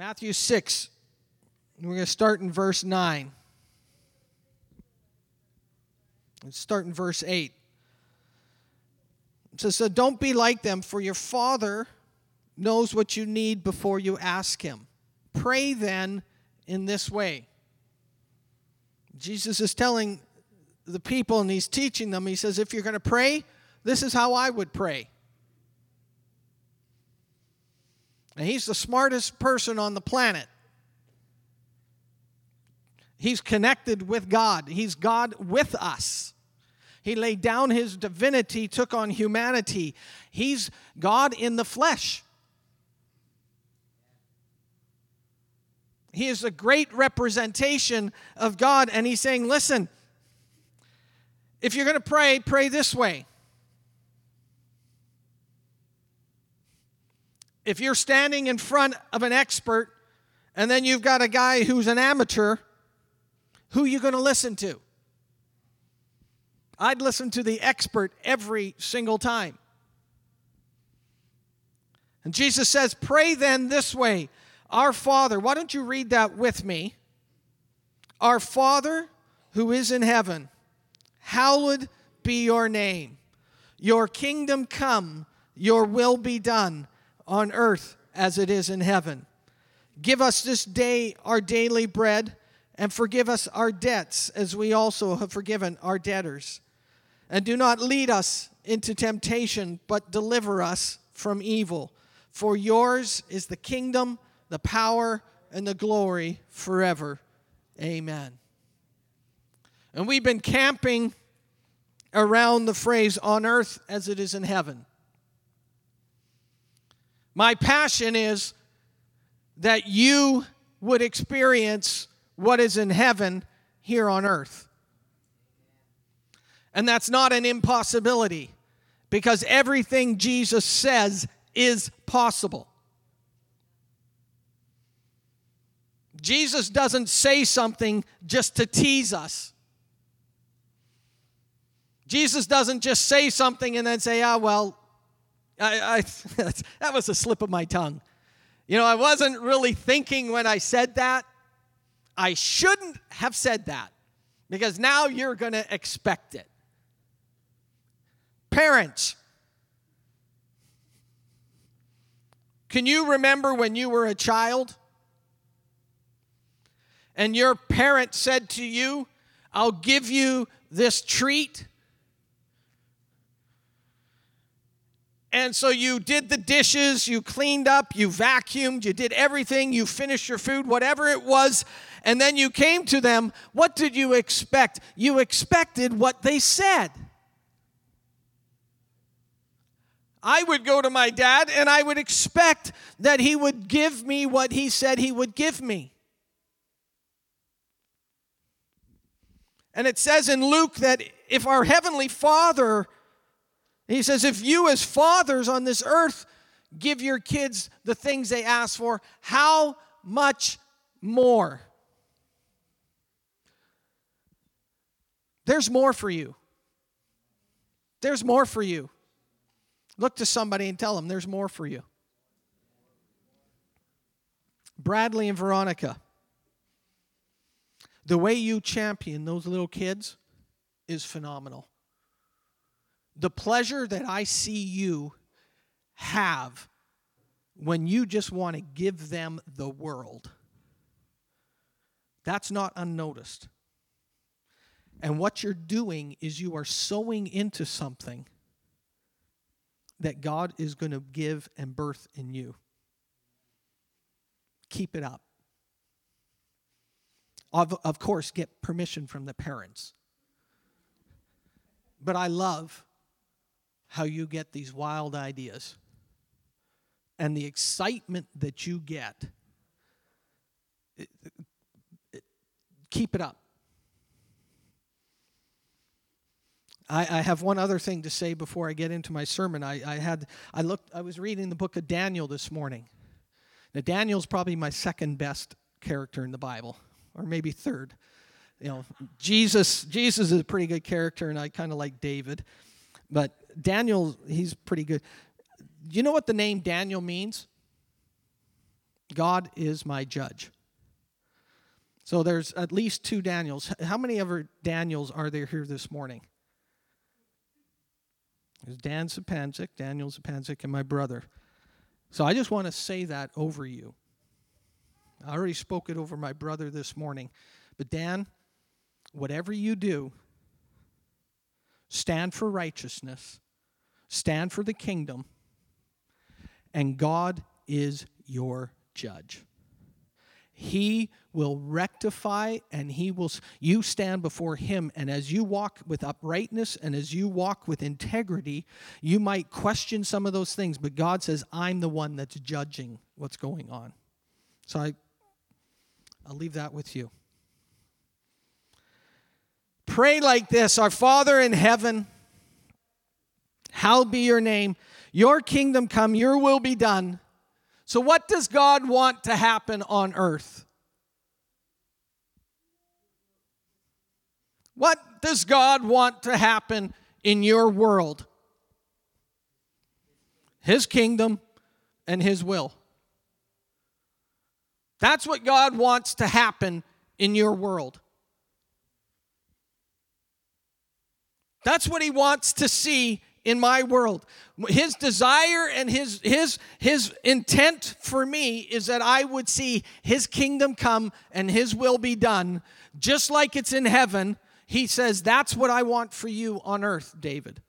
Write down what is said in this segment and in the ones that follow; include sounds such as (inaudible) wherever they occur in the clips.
Matthew 6. We're going to start in verse 9. Let's start in verse 8. It says, So don't be like them, for your Father knows what you need before you ask Him. Pray then in this way. Jesus is telling the people and He's teaching them, He says, If you're going to pray, this is how I would pray. And He's the smartest person on the planet. He's connected with God. He's God with us. He laid down his divinity, took on humanity. He's God in the flesh. He is a great representation of God, and he's saying, Listen, if you're going to pray, pray this way. If you're standing in front of an expert, and then you've got a guy who's an amateur, who are you going to listen to? I'd listen to the expert every single time. And Jesus says, Pray then this way Our Father, why don't you read that with me? Our Father who is in heaven, hallowed be your name. Your kingdom come, your will be done on earth as it is in heaven. Give us this day our daily bread and forgive us our debts as we also have forgiven our debtors. And do not lead us into temptation, but deliver us from evil. For yours is the kingdom, the power, and the glory forever. Amen. And we've been camping around the phrase on earth as it is in heaven. My passion is that you would experience what is in heaven here on earth. And that's not an impossibility because everything Jesus says is possible. Jesus doesn't say something just to tease us. Jesus doesn't just say something and then say, ah, well, I, I, (laughs) that was a slip of my tongue. You know, I wasn't really thinking when I said that. I shouldn't have said that because now you're going to expect it. Parents, can you remember when you were a child and your parent said to you, I'll give you this treat? And so you did the dishes, you cleaned up, you vacuumed, you did everything, you finished your food, whatever it was, and then you came to them. What did you expect? You expected what they said. I would go to my dad and I would expect that he would give me what he said he would give me. And it says in Luke that if our Heavenly Father he says, if you as fathers on this earth give your kids the things they ask for, how much more? There's more for you. There's more for you. Look to somebody and tell them there's more for you. Bradley and Veronica, the way you champion those little kids is phenomenal the pleasure that I see you have when you just want to give them the world, that's not unnoticed. And what you're doing is you are sowing into something that God is going to give and birth in you. Keep it up. Of, of course, get permission from the parents. But I love how you get these wild ideas and the excitement that you get. It, it, keep it up. I, have one other thing to say before I get into my sermon. I, I had I looked I was reading the book of Daniel this morning. Now Daniel's probably my second best character in the Bible, or maybe third. You know, Jesus Jesus is a pretty good character, and I kind of like David. But Daniel, he's pretty good. You know what the name Daniel means? God is my judge. So there's at least two Daniels. How many other Daniels are there here this morning? There's Dan Sapancic, Daniel Sapancic, and my brother. So I just want to say that over you. I already spoke it over my brother this morning. But Dan, whatever you do, stand for righteousness, stand for the kingdom, and God is your judge. He will rectify and he will you stand before him and as you walk with uprightness and as you walk with integrity you might question some of those things but God says I'm the one that's judging what's going on. So I I'll leave that with you. Pray like this, our Father in heaven, hallowed be your name, your kingdom come, your will be done so, what does God want to happen on earth? What does God want to happen in your world? His kingdom and His will. That's what God wants to happen in your world. That's what He wants to see in my world. His desire and his, his, his intent for me is that I would see his kingdom come and his will be done, just like it's in heaven. He says, That's what I want for you on earth, David.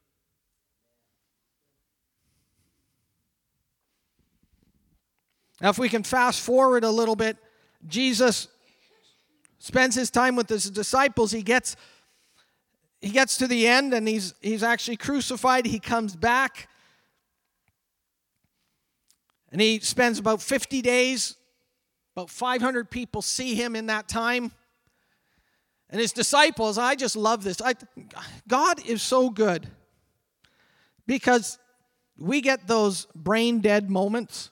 Now, if we can fast forward a little bit, Jesus spends his time with his disciples. He gets he gets to the end and he's, he's actually crucified. He comes back and he spends about 50 days. About 500 people see him in that time. And his disciples, I just love this. I, God is so good because we get those brain dead moments.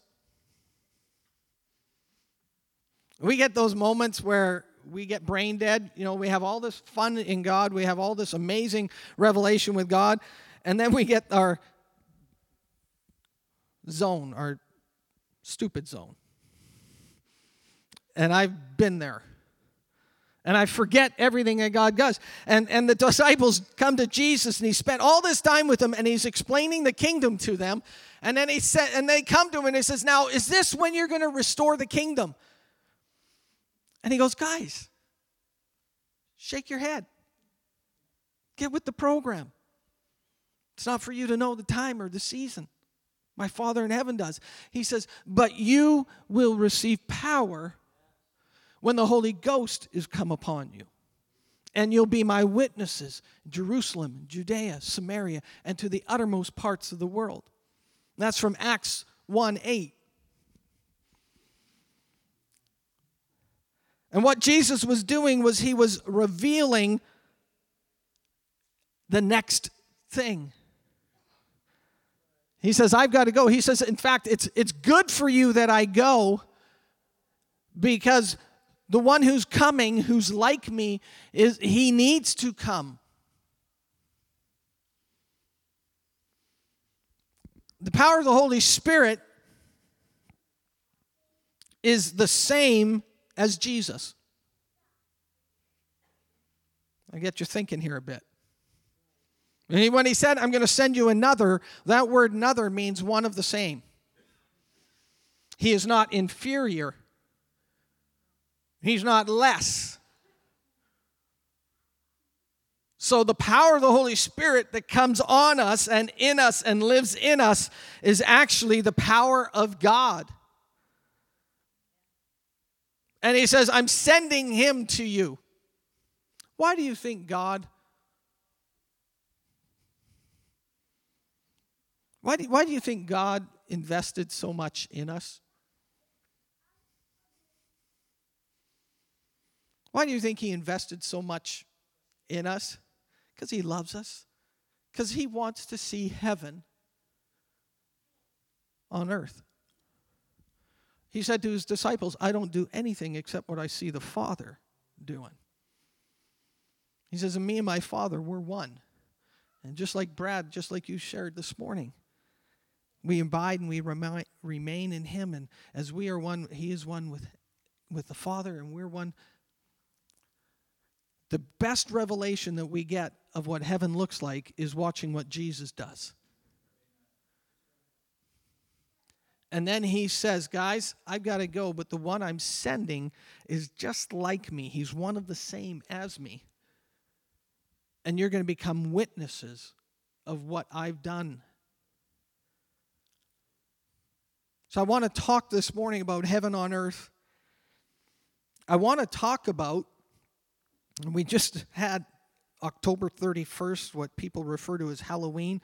We get those moments where we get brain dead. You know, we have all this fun in God, we have all this amazing revelation with God, and then we get our zone, our stupid zone. And I've been there. And I forget everything that God does. And, and the disciples come to Jesus and he spent all this time with them and he's explaining the kingdom to them. And then he said, and they come to him and he says, Now, is this when you're going to restore the kingdom? And he goes, Guys, shake your head. Get with the program. It's not for you to know the time or the season. My Father in heaven does. He says, But you will receive power when the Holy Ghost is come upon you. And you'll be my witnesses Jerusalem, Judea, Samaria, and to the uttermost parts of the world. that's from Acts 1 8. And what Jesus was doing was he was revealing the next thing. He says, I've got to go. He says, in fact, it's, it's good for you that I go because the one who's coming, who's like me, is he needs to come. The power of the Holy Spirit is the same as Jesus. I get you thinking here a bit. And when he said, I'm going to send you another, that word another means one of the same. He is not inferior, he's not less. So, the power of the Holy Spirit that comes on us and in us and lives in us is actually the power of God. And he says, I'm sending him to you. Why do you think God? Why do, why do you think God invested so much in us? Why do you think He invested so much in us? Because He loves us. Because He wants to see heaven on earth. He said to his disciples, I don't do anything except what I see the Father doing. He says, and me and my Father, we're one. And just like Brad, just like you shared this morning, We abide and we remain in Him, and as we are one, He is one with, with the Father, and we're one. The best revelation that we get of what heaven looks like is watching what Jesus does. And then he says, Guys, I've got to go, but the one I'm sending is just like me. He's one of the same as me. And you're going to become witnesses of what I've done. So I want to talk this morning about heaven on earth. I want to talk about, we just had October 31st, what people refer to as Halloween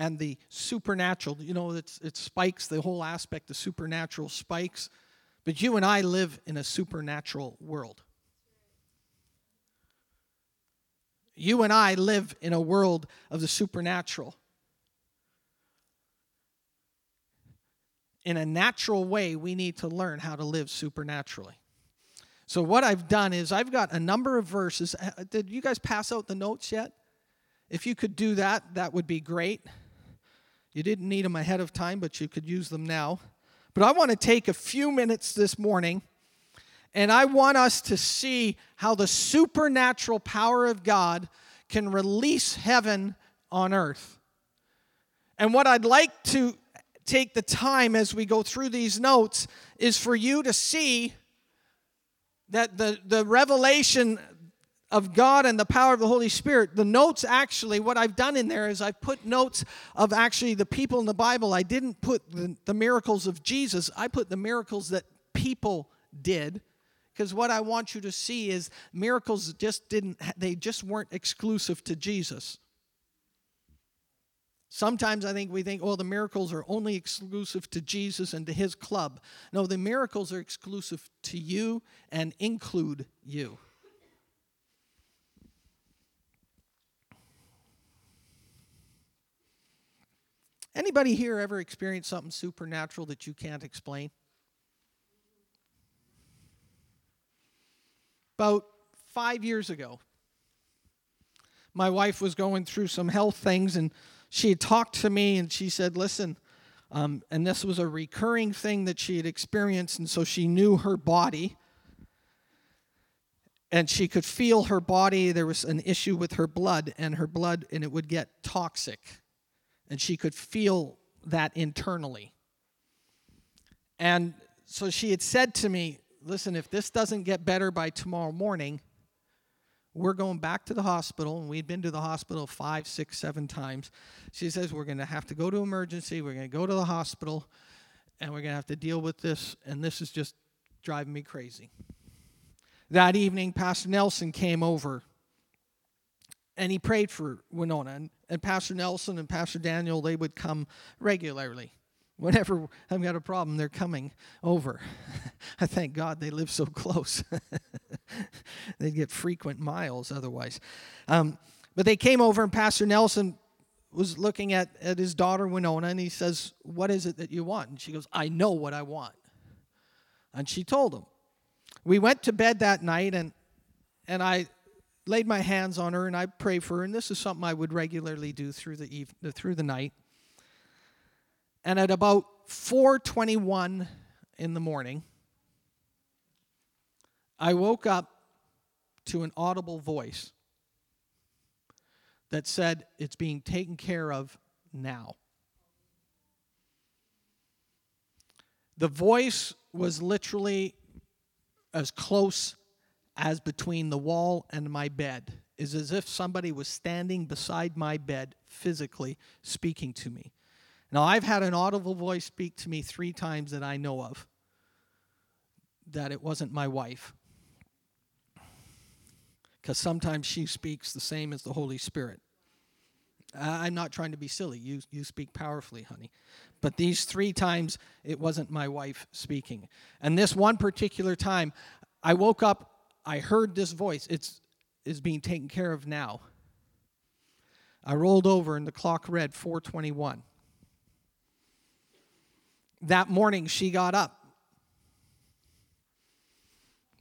and the supernatural. You know, it's, it spikes, the whole aspect of supernatural spikes. But you and I live in a supernatural world. You and I live in a world of the supernatural. In a natural way, we need to learn how to live supernaturally. So, what I've done is I've got a number of verses. Uh, did you guys pass out the notes yet? If you could do that, that would be great. You didn't need them ahead of time, but you could use them now. But I want to take a few minutes this morning and I want us to see how the supernatural power of God can release heaven on earth. And what I'd like to take the time as we go through these notes is for you to see that the, the revelation of God and the power of the Holy Spirit. The notes actually, what I've done in there is I've put notes of actually the people in the Bible. I didn't put the, the miracles of Jesus, I put the miracles that people did. Because what I want you to see is miracles just didn't, they just weren't exclusive to Jesus. Sometimes I think we think, oh, the miracles are only exclusive to Jesus and to his club. No, the miracles are exclusive to you and include you. Anybody here ever experienced something supernatural that you can't explain? About five years ago, my wife was going through some health things and she had talked to me and she said, Listen, um, and this was a recurring thing that she had experienced, and so she knew her body. And she could feel her body. There was an issue with her blood, and her blood, and it would get toxic and she could feel that internally. And so she had said to me, Listen, if this doesn't get better by tomorrow morning, we're going back to the hospital. And we'd been to the hospital five, six, seven times. She says, We're going to have to go to emergency. We're going to go to the hospital and we're going to have to deal with this. And this is just driving me crazy. That evening, Pastor Nelson came over and he prayed for Winona. And, and Pastor Nelson and Pastor Daniel, they would come regularly. Whenever (laughs) I've got a problem, they're coming over. (laughs) I thank God they live so (laughs) close. They'd get frequent miles otherwise. Um, but they came over, and Pastor Nelson was looking at, at his daughter Winona, and he says, What is it that you want? And she goes, I know what I want. And she told him. We went to bed that night, and, and I laid my hands on her and I prayed for her. And this is something I would regularly do through the eve- through the night. And at about 4:21 in the morning, I woke up to an audible voice that said, It's being taken care of now. The voice was literally as close as between the wall and my bed is as if somebody was standing beside my bed physically speaking to me. Now, I've had an audible voice speak to me three times that I know of, that it wasn't my wife. Because sometimes she speaks the same as the Holy Spirit. I'm not trying to be silly. You, you speak powerfully, honey. But these three times, it wasn't my wife speaking. And this one particular time, I woke up I heard this voice. It's is being taken care of now. I rolled over and the clock read 421. That morning she got up.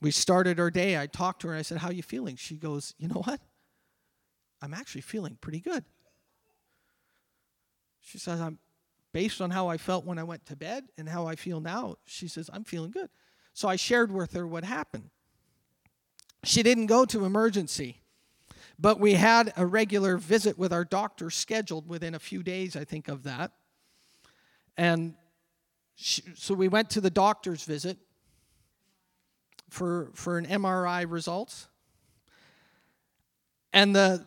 We started our day. I talked to her and I said, How you feeling? She goes, You know what? I'm actually feeling pretty good. She says, I'm based on how I felt when I went to bed and how I feel now, she says, I'm feeling good. So I shared with her what happened. She didn't go to emergency, but we had a regular visit with our doctor scheduled within a few days, I think, of that. And she, so we went to the doctor's visit for, for an MRI results. And, the,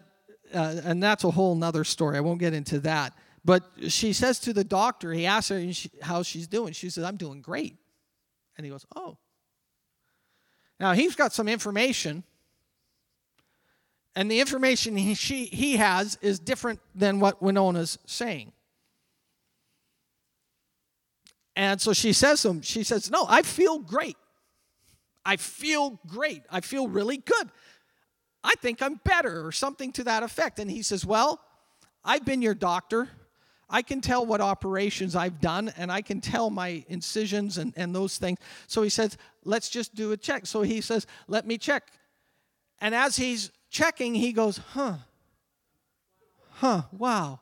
uh, and that's a whole nother story. I won't get into that. But she says to the doctor, he asks her how she's doing. She says, I'm doing great. And he goes, Oh. Now he's got some information. And the information he, she, he has is different than what Winona's saying. And so she says to him, she says, No, I feel great. I feel great. I feel really good. I think I'm better, or something to that effect. And he says, Well, I've been your doctor. I can tell what operations I've done, and I can tell my incisions and, and those things. So he says, Let's just do a check. So he says, Let me check. And as he's checking, he goes, Huh, huh, wow,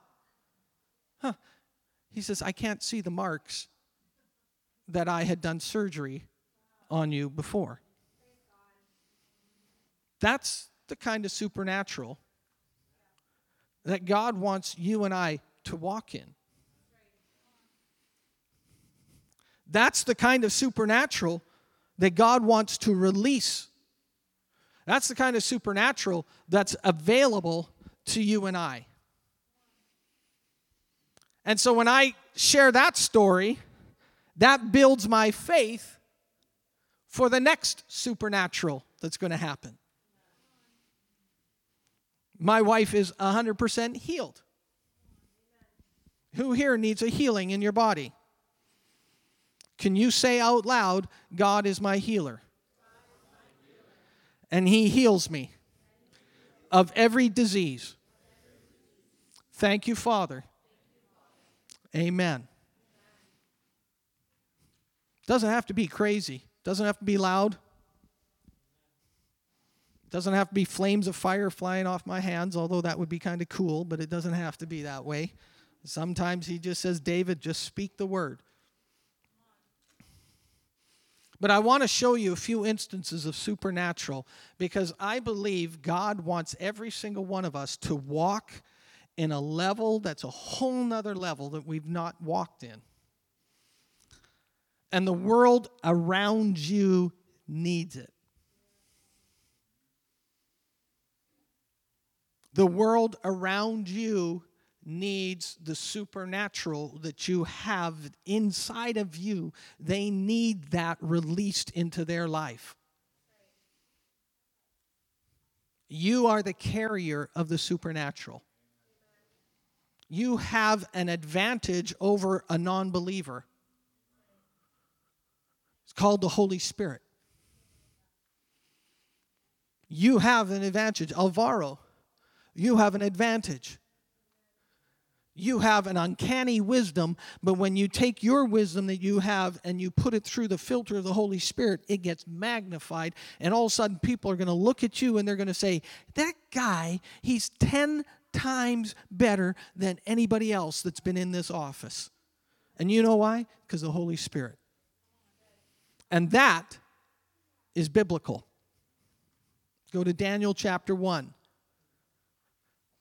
huh. He says, I can't see the marks that I had done surgery on you before. That's the kind of supernatural that God wants you and I to walk in. That's the kind of supernatural that God wants to release. That's the kind of supernatural that's available to you and I. And so when I share that story, that builds my faith for the next supernatural that's going to happen. My wife is 100% healed. Who here needs a healing in your body? Can you say out loud, God is my healer? And he heals me of every disease. Thank you, Father. Amen. Doesn't have to be crazy, doesn't have to be loud. Doesn't have to be flames of fire flying off my hands, although that would be kind of cool, but it doesn't have to be that way. Sometimes he just says, David, just speak the word. But I want to show you a few instances of supernatural because I believe God wants every single one of us to walk in a level that's a whole nother level that we've not walked in and the world around you needs it. The world around you needs the supernatural that you have inside of you. They need that released into their life. You are the carrier of the supernatural. You have an advantage over a non believer. It's called the Holy Spirit. You have an advantage. Alvaro, you have an advantage. You have an uncanny wisdom, but when you take your wisdom that you have and you put it through the filter of the Holy Spirit, it gets magnified. And all of a sudden, people are going to look at you and they're going to say, That guy, he's 10 times better than anybody else that's been in this office. And you know why? Because the Holy Spirit. And that is biblical. Go to Daniel chapter 1.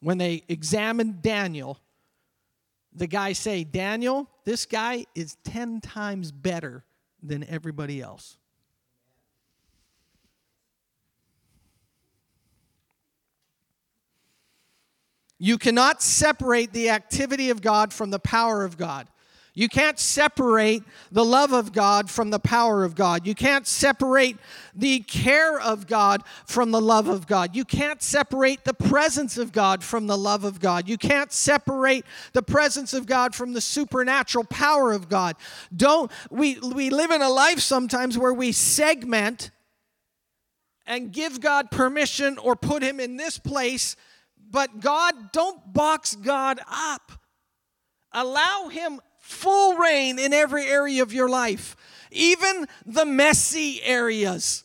When they examined Daniel, the guy say, "Daniel, this guy is 10 times better than everybody else." You cannot separate the activity of God from the power of God. You can't separate the love of God from the power of God. You can't separate the care of God from the love of God. You can't separate the presence of God from the love of God. You can't separate the presence of God from the supernatural power of God. Don't we we live in a life sometimes where we segment and give God permission or put him in this place, but God don't box God up. Allow him full reign in every area of your life, even the messy areas,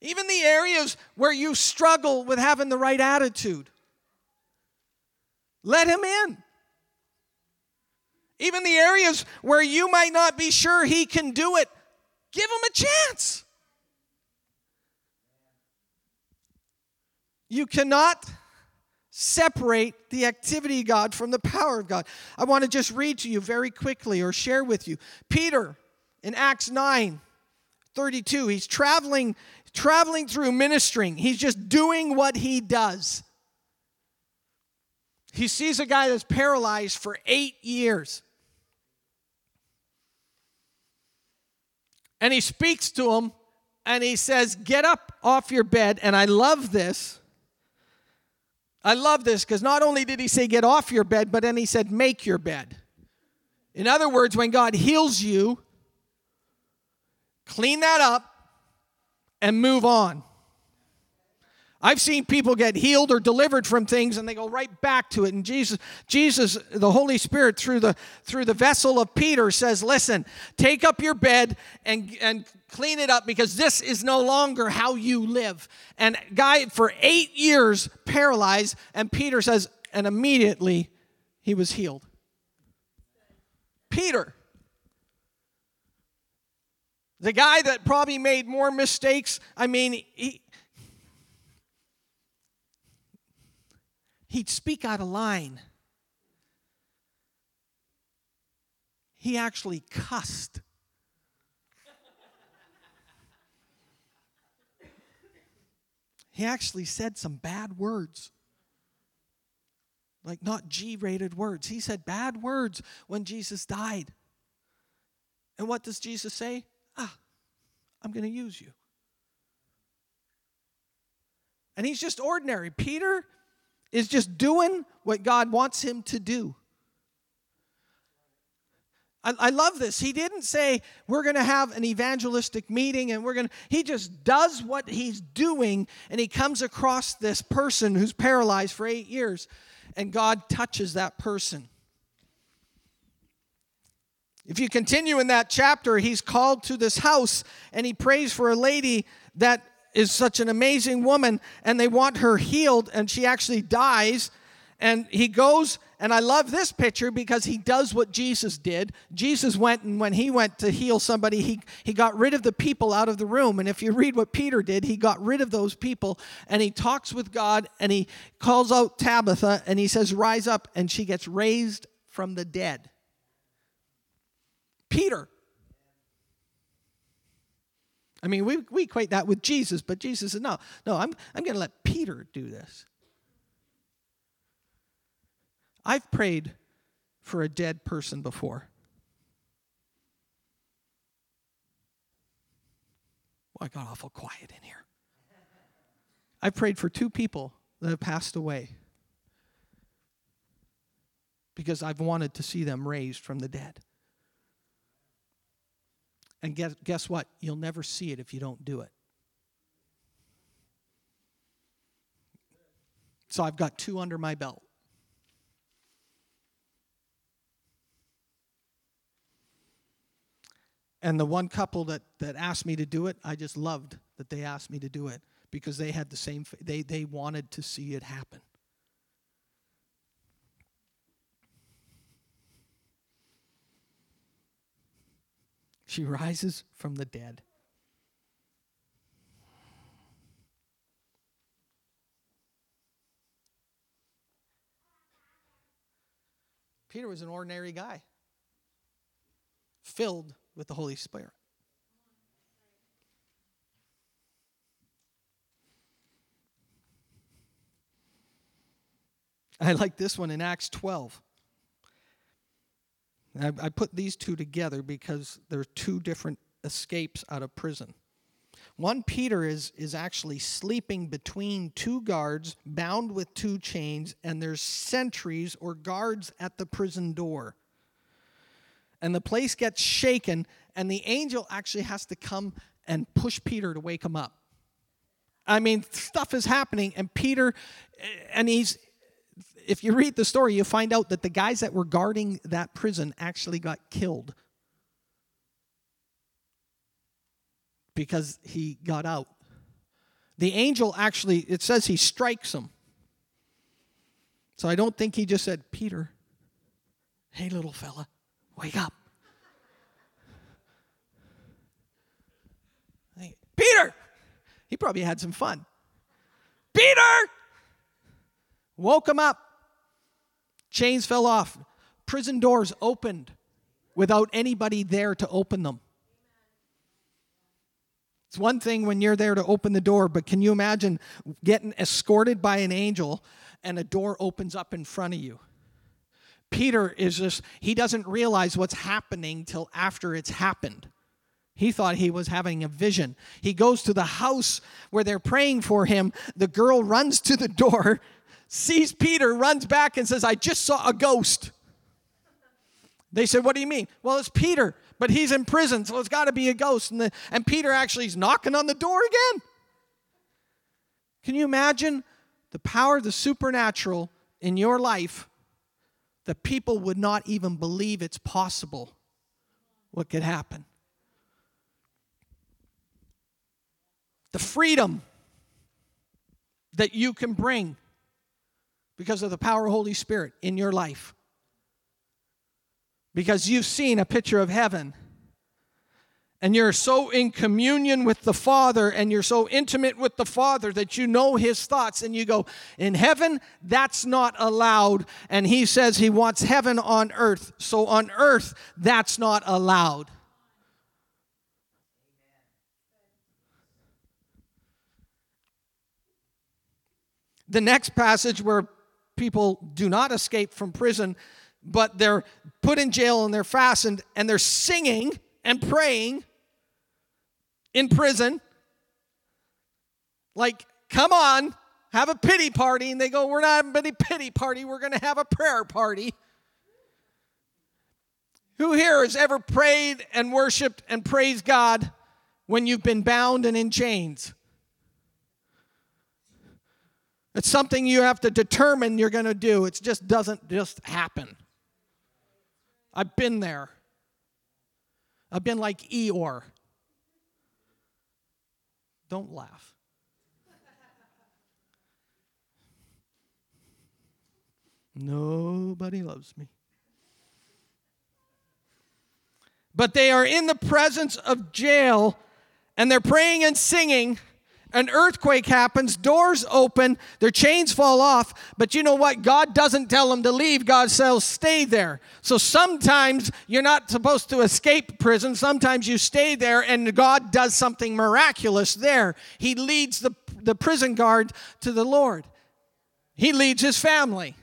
even the areas where you struggle with having the right attitude. Let Him in. Even the areas where you might not be sure He can do it, give Him a chance. You cannot separate the activity of God from the power of God. I want to just read to you very quickly or share with you. Peter in Acts 9 32, he's traveling traveling through ministering. He's just doing what he does. He sees a guy that's paralyzed for 8 years. And he speaks to him and he says, "Get up off your bed." And I love this I love this because not only did he say, get off your bed, but then he said, make your bed. In other words, when God heals you, clean that up and move on. I've seen people get healed or delivered from things and they go right back to it. And Jesus, Jesus, the Holy Spirit, through the through the vessel of Peter, says, listen, take up your bed and, and clean it up because this is no longer how you live. And guy for eight years paralyzed, and Peter says, and immediately he was healed. Peter. The guy that probably made more mistakes. I mean, he, he'd speak out of line. He actually cussed. he actually said some bad words. Like not G rated words. He said bad words when Jesus died. And what does Jesus say? Ah, I'm going to use you. And he's just ordinary. Peter is just doing what God wants him to do. I, I love this. He didn't say, we're going to have an evangelistic meeting and we're going to, he just does what he's doing and he comes across this person who's paralyzed for eight years and God touches that person. If you continue in that chapter, he's called to this house and he prays for a lady that is such an amazing woman and they want her healed and she actually dies. And he goes and i love this picture because he does what jesus did. Jesus went and when he went to heal somebody he, he got rid of the people out of the room. And if you read what peter did he got rid of those people and he talks with god and he calls out tabitha and he says rise up and she gets raised from the dead. Peter I mean, we, we equate that with Jesus, but Jesus said, no, no, I'm, I'm going to let Peter do this. I've prayed for a dead person before. Well, I got awful quiet in here. I've prayed for two people that have passed away because I've wanted to see them raised from the dead. And guess, guess what? You'll never see it if you don't do it. So I've got two under my belt. And the one couple that, that asked me to do it, I just loved that they asked me to do it because they had the same, they, they wanted to see it happen. She rises from the dead. Peter was an ordinary guy, filled with the Holy Spirit. I like this one in Acts 12. I, I put these two together because they're two different escapes out of prison. One Peter is, is actually sleeping between two guards, bound with two chains, and there's sentries or guards at the prison door. And the place gets shaken, and the angel actually has to come and push Peter to wake him up. I mean, stuff is happening, and Peter, eh, and he's if you read the story, you find out that the guys that were guarding that prison actually got killed because he got out. The angel actually, it says he strikes him. So I don't think he just said, Peter, hey, little fella, Wake up. Hey, Peter! He probably had some fun. Peter! Woke him up. Chains fell off. Prison doors opened without anybody there to open them. It's one thing when you're there to open the door, but can you imagine getting escorted by an angel and a door opens up in front of you? Peter is just, he doesn't realize what's happening till after it's happened. He thought he was having a vision. He goes to the house where they're praying for him. The girl runs to the door, sees Peter, runs back, and says, I just saw a ghost. They said, What do you mean? Well, it's Peter, but he's in prison, so it's got to be a ghost. And, the, and Peter actually is knocking on the door again. Can you imagine the power of the supernatural in your life that people would not even believe it's possible what could happen? The freedom that you can bring because of the power of Holy Spirit in your life because you've seen a picture of heaven and you're so in communion with the Father and you're so intimate with the Father that you know His thoughts, and you go, In heaven, that's not allowed. And He says He wants heaven on earth. So on earth, that's not allowed. The next passage where people do not escape from prison but they're put in jail and they're fastened and they're singing and praying in prison. Like, come on, have a pity party. And they go, We're not having a pity party, we're going to have a prayer party. Who here has ever prayed and worshiped and praised God when you've been bound and in chains? It's something you have to determine you're going to do. It just doesn't just happen. I've been there. I've been like Eeyore. Don't laugh. Nobody loves me. But they are in the presence of jail and they're praying and singing an earthquake happens, doors open, their chains fall off. But you know what? God doesn't tell them to leave, God says stay there. So sometimes you're not supposed to escape prison, sometimes you stay there, and God does something miraculous there. He leads the, the prison guard to the Lord, He leads his family.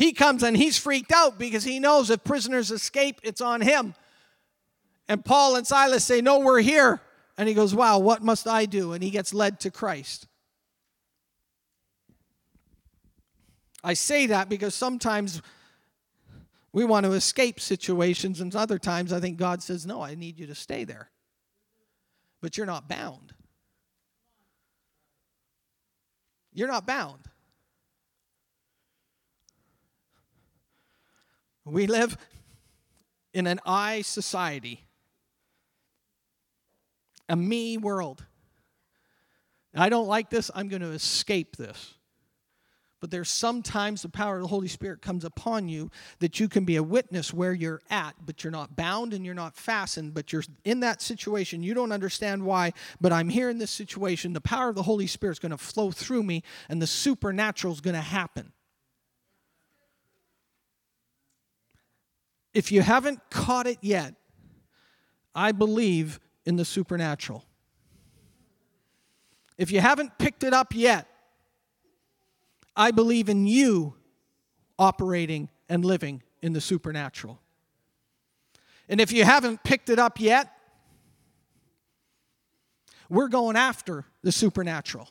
He comes and he's freaked out because he knows if prisoners escape, it's on him. And Paul and Silas say, No, we're here. And he goes, Wow, what must I do? And he gets led to Christ. I say that because sometimes we want to escape situations, and other times I think God says, No, I need you to stay there. But you're not bound. You're not bound. We live in an I society a me world. I don't like this, I'm going to escape this. But there's sometimes the power of the Holy Spirit comes upon you that you can be a witness where you're at, but you're not bound and you're not fastened, but you're in that situation. You don't understand why, but I'm here in this situation. The power of the Holy Spirit is going to flow through me, and the supernatural is going to happen. If you haven't caught it yet, I believe in the supernatural. If you haven't picked it up yet, I believe in you operating and living in the supernatural. And if you haven't picked it up yet, we're going after the supernatural.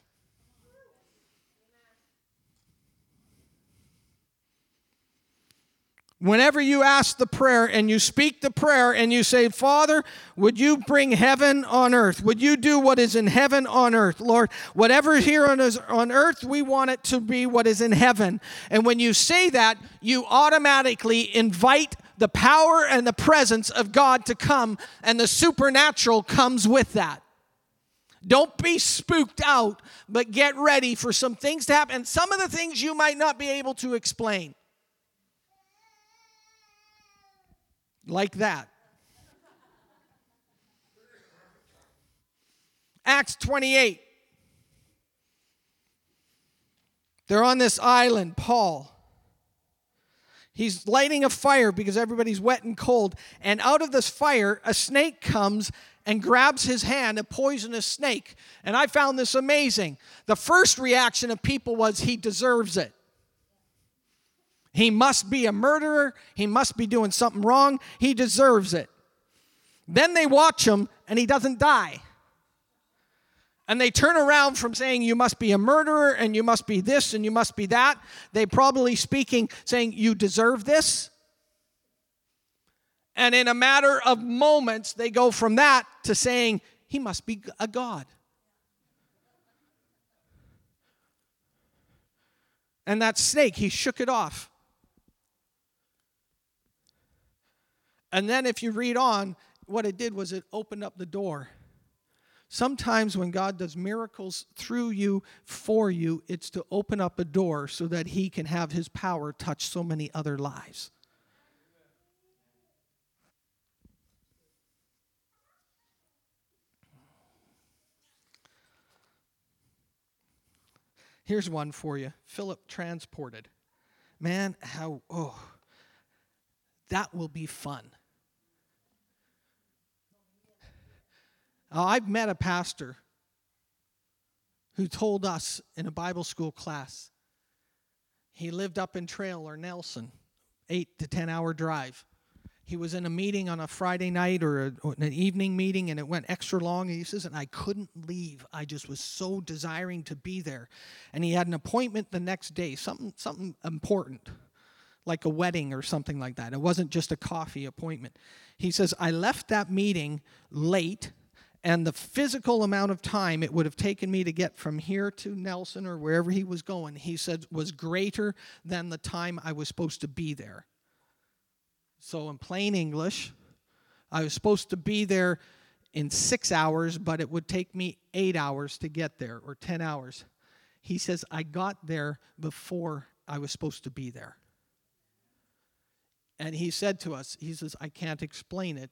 Whenever you ask the prayer and you speak the prayer and you say, Father, would you bring heaven on earth? Would you do what is in heaven on earth? Lord, whatever is here on, on earth, we want it to be what is in heaven. And when you say that, you automatically invite the power and the presence of God to come, and the supernatural comes with that. Don't be spooked out, but get ready for some things to happen. Some of the things you might not be able to explain. Like that. Acts 28. They're on this island, Paul. He's lighting a fire because everybody's wet and cold. And out of this fire, a snake comes and grabs his hand, a poisonous snake. And I found this amazing. The first reaction of people was, he deserves it. He must be a murderer. He must be doing something wrong. He deserves it. Then they watch him and he doesn't die. And they turn around from saying, You must be a murderer and you must be this and you must be that. They probably speaking, saying, You deserve this. And in a matter of moments, they go from that to saying, He must be a God. And that snake, he shook it off. And then, if you read on, what it did was it opened up the door Sometimes when God does miracles through you, for you, it's to open up a door so that He can have His power touch so many other lives. Here's one for you Philip transported. Man, how, oh, that will be fun. Uh, I've met a pastor who told us in a Bible school class he lived up in Trail or Nelson, eight to 10 hour drive. He was in a meeting on a Friday night or, a, or an evening meeting and it went extra long. And he says, and I couldn't leave. I just was so desiring to be there. And he had an appointment the next day, something, something important, like a wedding or something like that. It wasn't just a coffee appointment. He says, I left that meeting late and the physical amount of time it would have taken me to get from here to Nelson or wherever he was going, he said, was greater than the time I was supposed to be there. So, in plain English, I was supposed to be there in six hours, but it would take me eight hours to get there or 10 hours. He says, I got there before I was supposed to be there. And he said to us, He says, I can't explain it,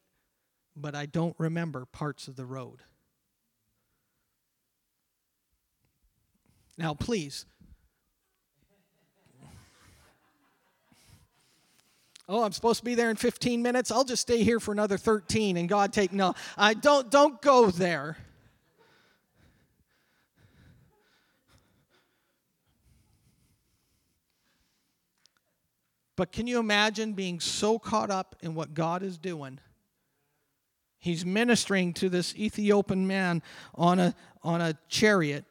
but I don't remember parts of the road. Now, please. Oh, I'm supposed to be there in 15 minutes. I'll just stay here for another 13 and God take no. I don't don't go there. But can you imagine being so caught up in what God is doing He's ministering to this Ethiopian man on a, on a chariot.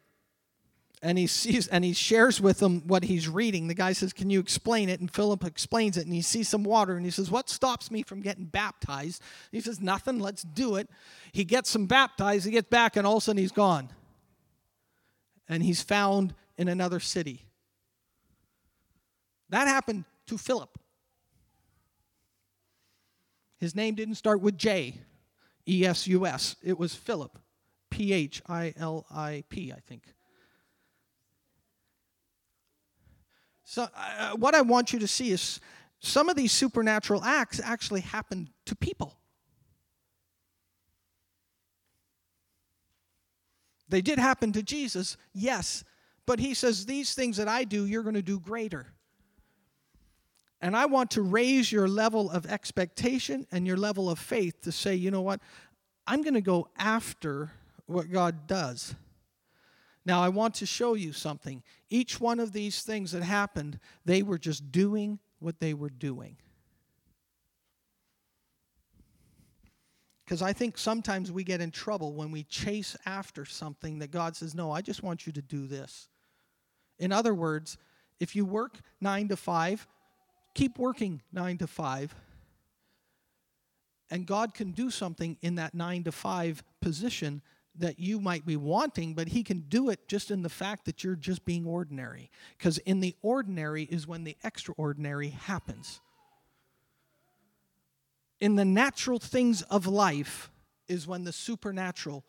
And he sees and he shares with him what he's reading. The guy says, Can you explain it? And Philip explains it. And he sees some water and he says, What stops me from getting baptized? He says, Nothing, let's do it. He gets some baptized, he gets back, and all of a sudden he's gone. And he's found in another city. That happened to Philip. His name didn't start with J. E S U S. It was Philip, P H I L I P, I think. So, uh, what I want you to see is some of these supernatural acts actually happened to people. They did happen to Jesus, yes, but he says, These things that I do, you're going to do greater. And I want to raise your level of expectation and your level of faith to say, you know what? I'm going to go after what God does. Now, I want to show you something. Each one of these things that happened, they were just doing what they were doing. Because I think sometimes we get in trouble when we chase after something that God says, No, I just want you to do this. In other words, if you work nine to five, keep working nine to five. And God can do something in that nine to five position that you might be wanting, but He can do it just in the fact that you're just being ordinary. Because in the ordinary is when the extraordinary happens. In the natural things of life is when the supernatural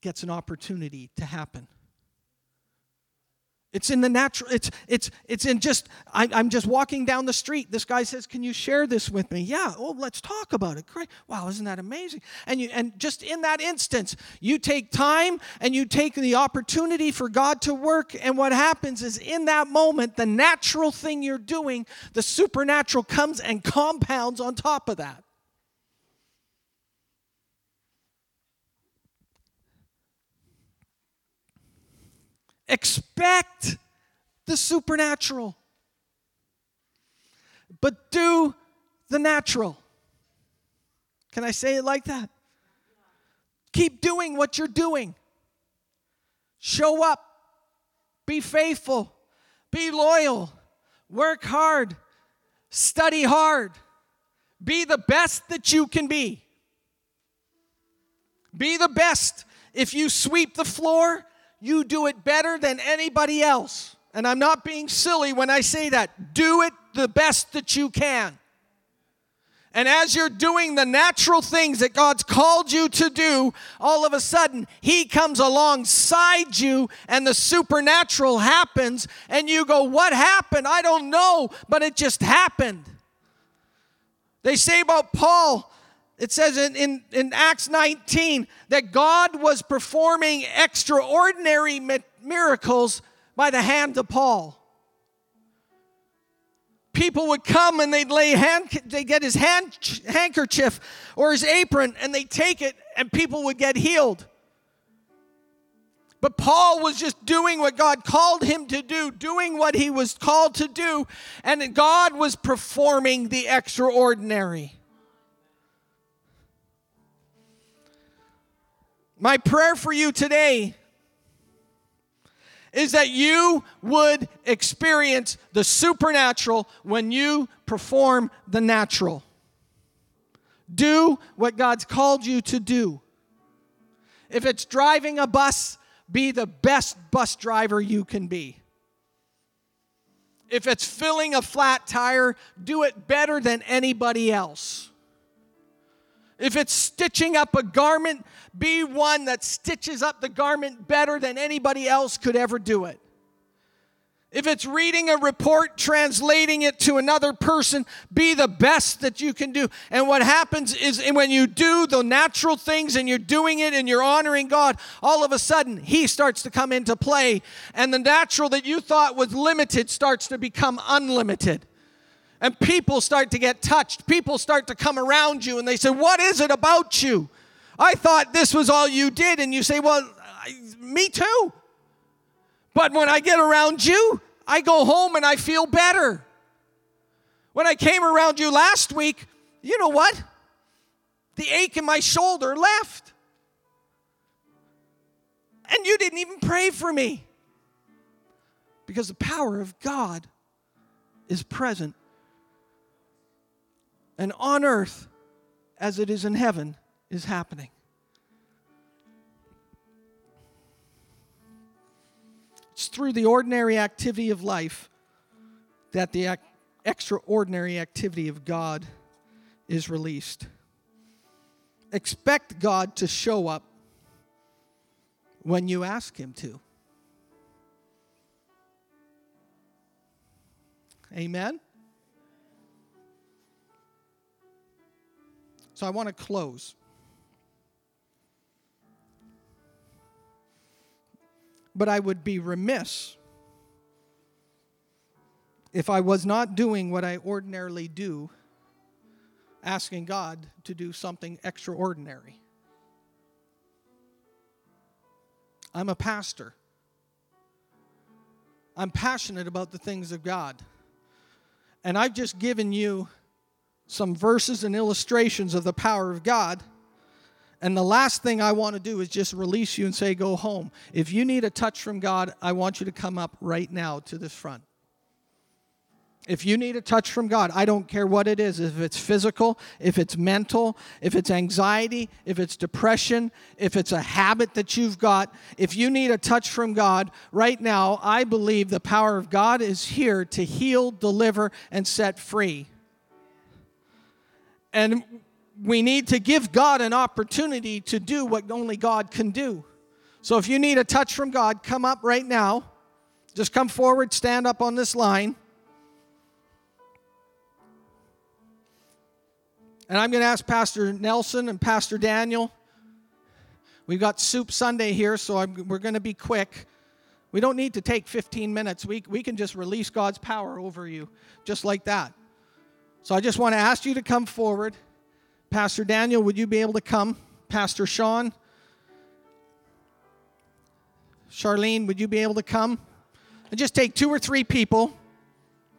gets an opportunity to happen. It's in the natural, it's it's it's in just I, am just walking down the street. This guy says, Can you share this with me? Yeah, oh, let's talk about it. Great. Wow, isn't that amazing? And you and just in that instance, you take time and you take the opportunity for God to work. And what happens is in that moment, the natural thing you're doing, the supernatural comes and compounds on top of that. Expect the supernatural, but do the natural. Can I say it like that? Keep doing what you're doing. Show up. Be faithful. Be loyal. Work hard. Study hard. Be the best that you can be. Be the best. If you sweep the floor, you do it better than anybody else. And I'm not being silly when I say that. Do it the best that you can. And as you're doing the natural things that God's called you to do, all of a sudden He comes alongside you and the supernatural happens, and you go, What happened? I don't know, but it just happened. They say about Paul, it says in, in, in, Acts 19 that God was performing extraordinary miracles by the hand of Paul. People would come and they'd lay hand, they get his hand, handkerchief or his apron and they take it and people would get healed. But Paul was just doing what God called him to do, doing what he was called to do, and God was performing the extraordinary. My prayer for you today is that you would experience the supernatural when you perform the natural. Do what God's called you to do. If it's driving a bus, be the best bus driver you can be. If it's filling a flat tire, do it better than anybody else. If it's stitching up a garment, be one that stitches up the garment better than anybody else could ever do it. If it's reading a report, translating it to another person, be the best that you can do. And what happens is when you do the natural things and you're doing it and you're honoring God, all of a sudden He starts to come into play. And the natural that you thought was limited starts to become unlimited and people start to get touched. People start to come around you and they say, What is it about you? I thought this was all you did. And you say, Well, I, me too. But when I get around you, I go home and I feel better. When I came around you last week, you know what? The ache in my shoulder left. And you didn't even pray for me. Because the power of God is present and on earth as it is in heaven is happening. It's through the ordinary activity of life that the ac- extraordinary activity of God is released. Expect God to show up when you ask Him to. Amen? So I want to close. But I would be remiss if I was not doing what I ordinarily do, asking God to do something extraordinary. I'm a pastor. I'm passionate about the things of God. And I've just given you some verses and illustrations of the power of God. And the last thing I want to do is just release you and say, go home. If you need a touch from God, I want you to come up right now to this front. If you need a touch from God, I don't care what it is, if it's physical, if it's mental, if it's anxiety, if it's depression, if it's a habit that you've got, if you need a touch from God, right now, I believe the power of God is here to heal, deliver, and set free. And we need to give God an opportunity to do what only God can do. So if you need a touch from God, come up right now. Just come forward, stand up on this line. And I'm going to ask Pastor Nelson and Pastor Daniel. We've got Soup Sunday here, so I'm, we're going to be quick. We don't need to take 15 minutes. We, we can just release God's power over you, just like that. So I just want to ask you to come forward. Pastor Daniel, would you be able to come? Pastor Sean? Charlene, would you be able to come? And just take two or three people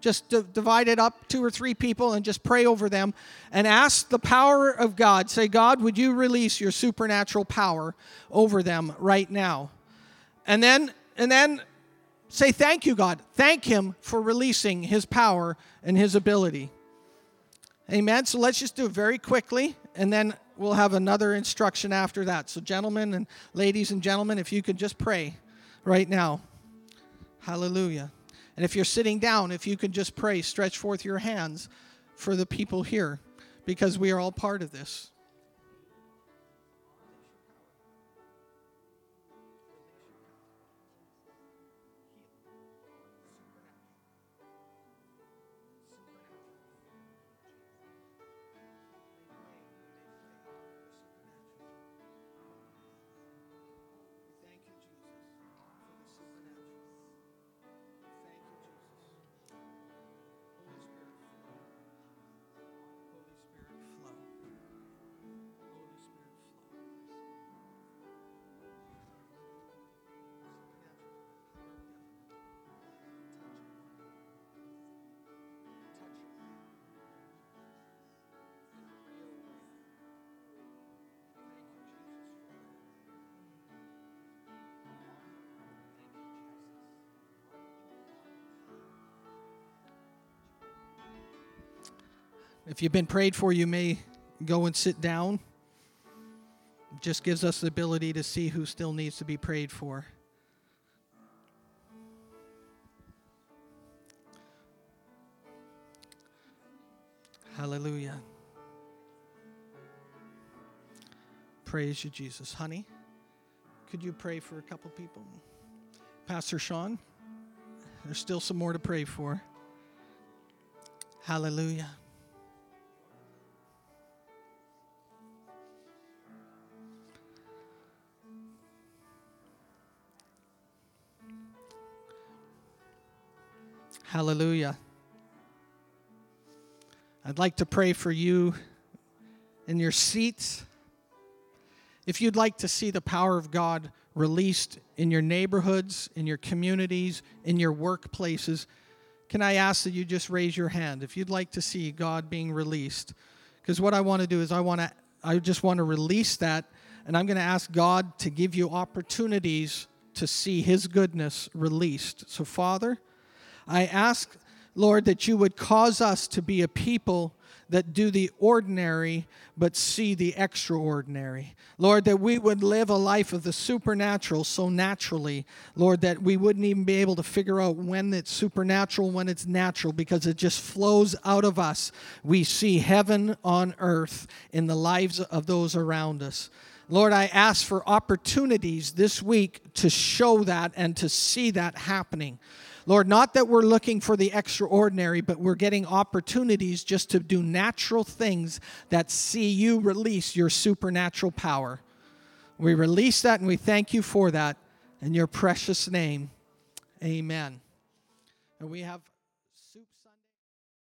just divide it up, two or three people, and just pray over them and ask the power of God. Say, God, would you release your supernatural power over them right now? And then, and then say, Thank you, God. Thank Him for releasing His power and His ability. Amen. So let's just do it very quickly, and then we'll have another instruction after that. So, gentlemen and ladies and gentlemen, if you could just pray right now. Hallelujah. And if you're sitting down, if you could just pray, stretch forth your hands for the people here, because we are all part of this. If you've been prayed for, you may go and sit down. It just gives us the ability to see who still needs to be prayed for. Hallelujah. Praise you, Jesus. Honey, could you pray for a couple people? Pastor Sean, there's still some more to pray for. Hallelujah. Hallelujah. I'd like to pray for you in your seats. If you'd like to see the power of God released in your neighborhoods, in your communities, in your workplaces, can I ask that you just raise your hand if you'd like to see God being released? Because what I want to do is I want to I just want to release that and I'm going to ask God to give you opportunities to see his goodness released. So Father, I ask, Lord, that you would cause us to be a people that do the ordinary but see the extraordinary. Lord, that we would live a life of the supernatural so naturally, Lord, that we wouldn't even be able to figure out when it's supernatural, when it's natural, because it just flows out of us. We see heaven on earth in the lives of those around us. Lord, I ask for opportunities this week to show that and to see that happening. Lord, not that we're looking for the extraordinary, but we're getting opportunities just to do natural things that see you release your supernatural power. We release that and we thank you for that in your precious name. Amen. And we have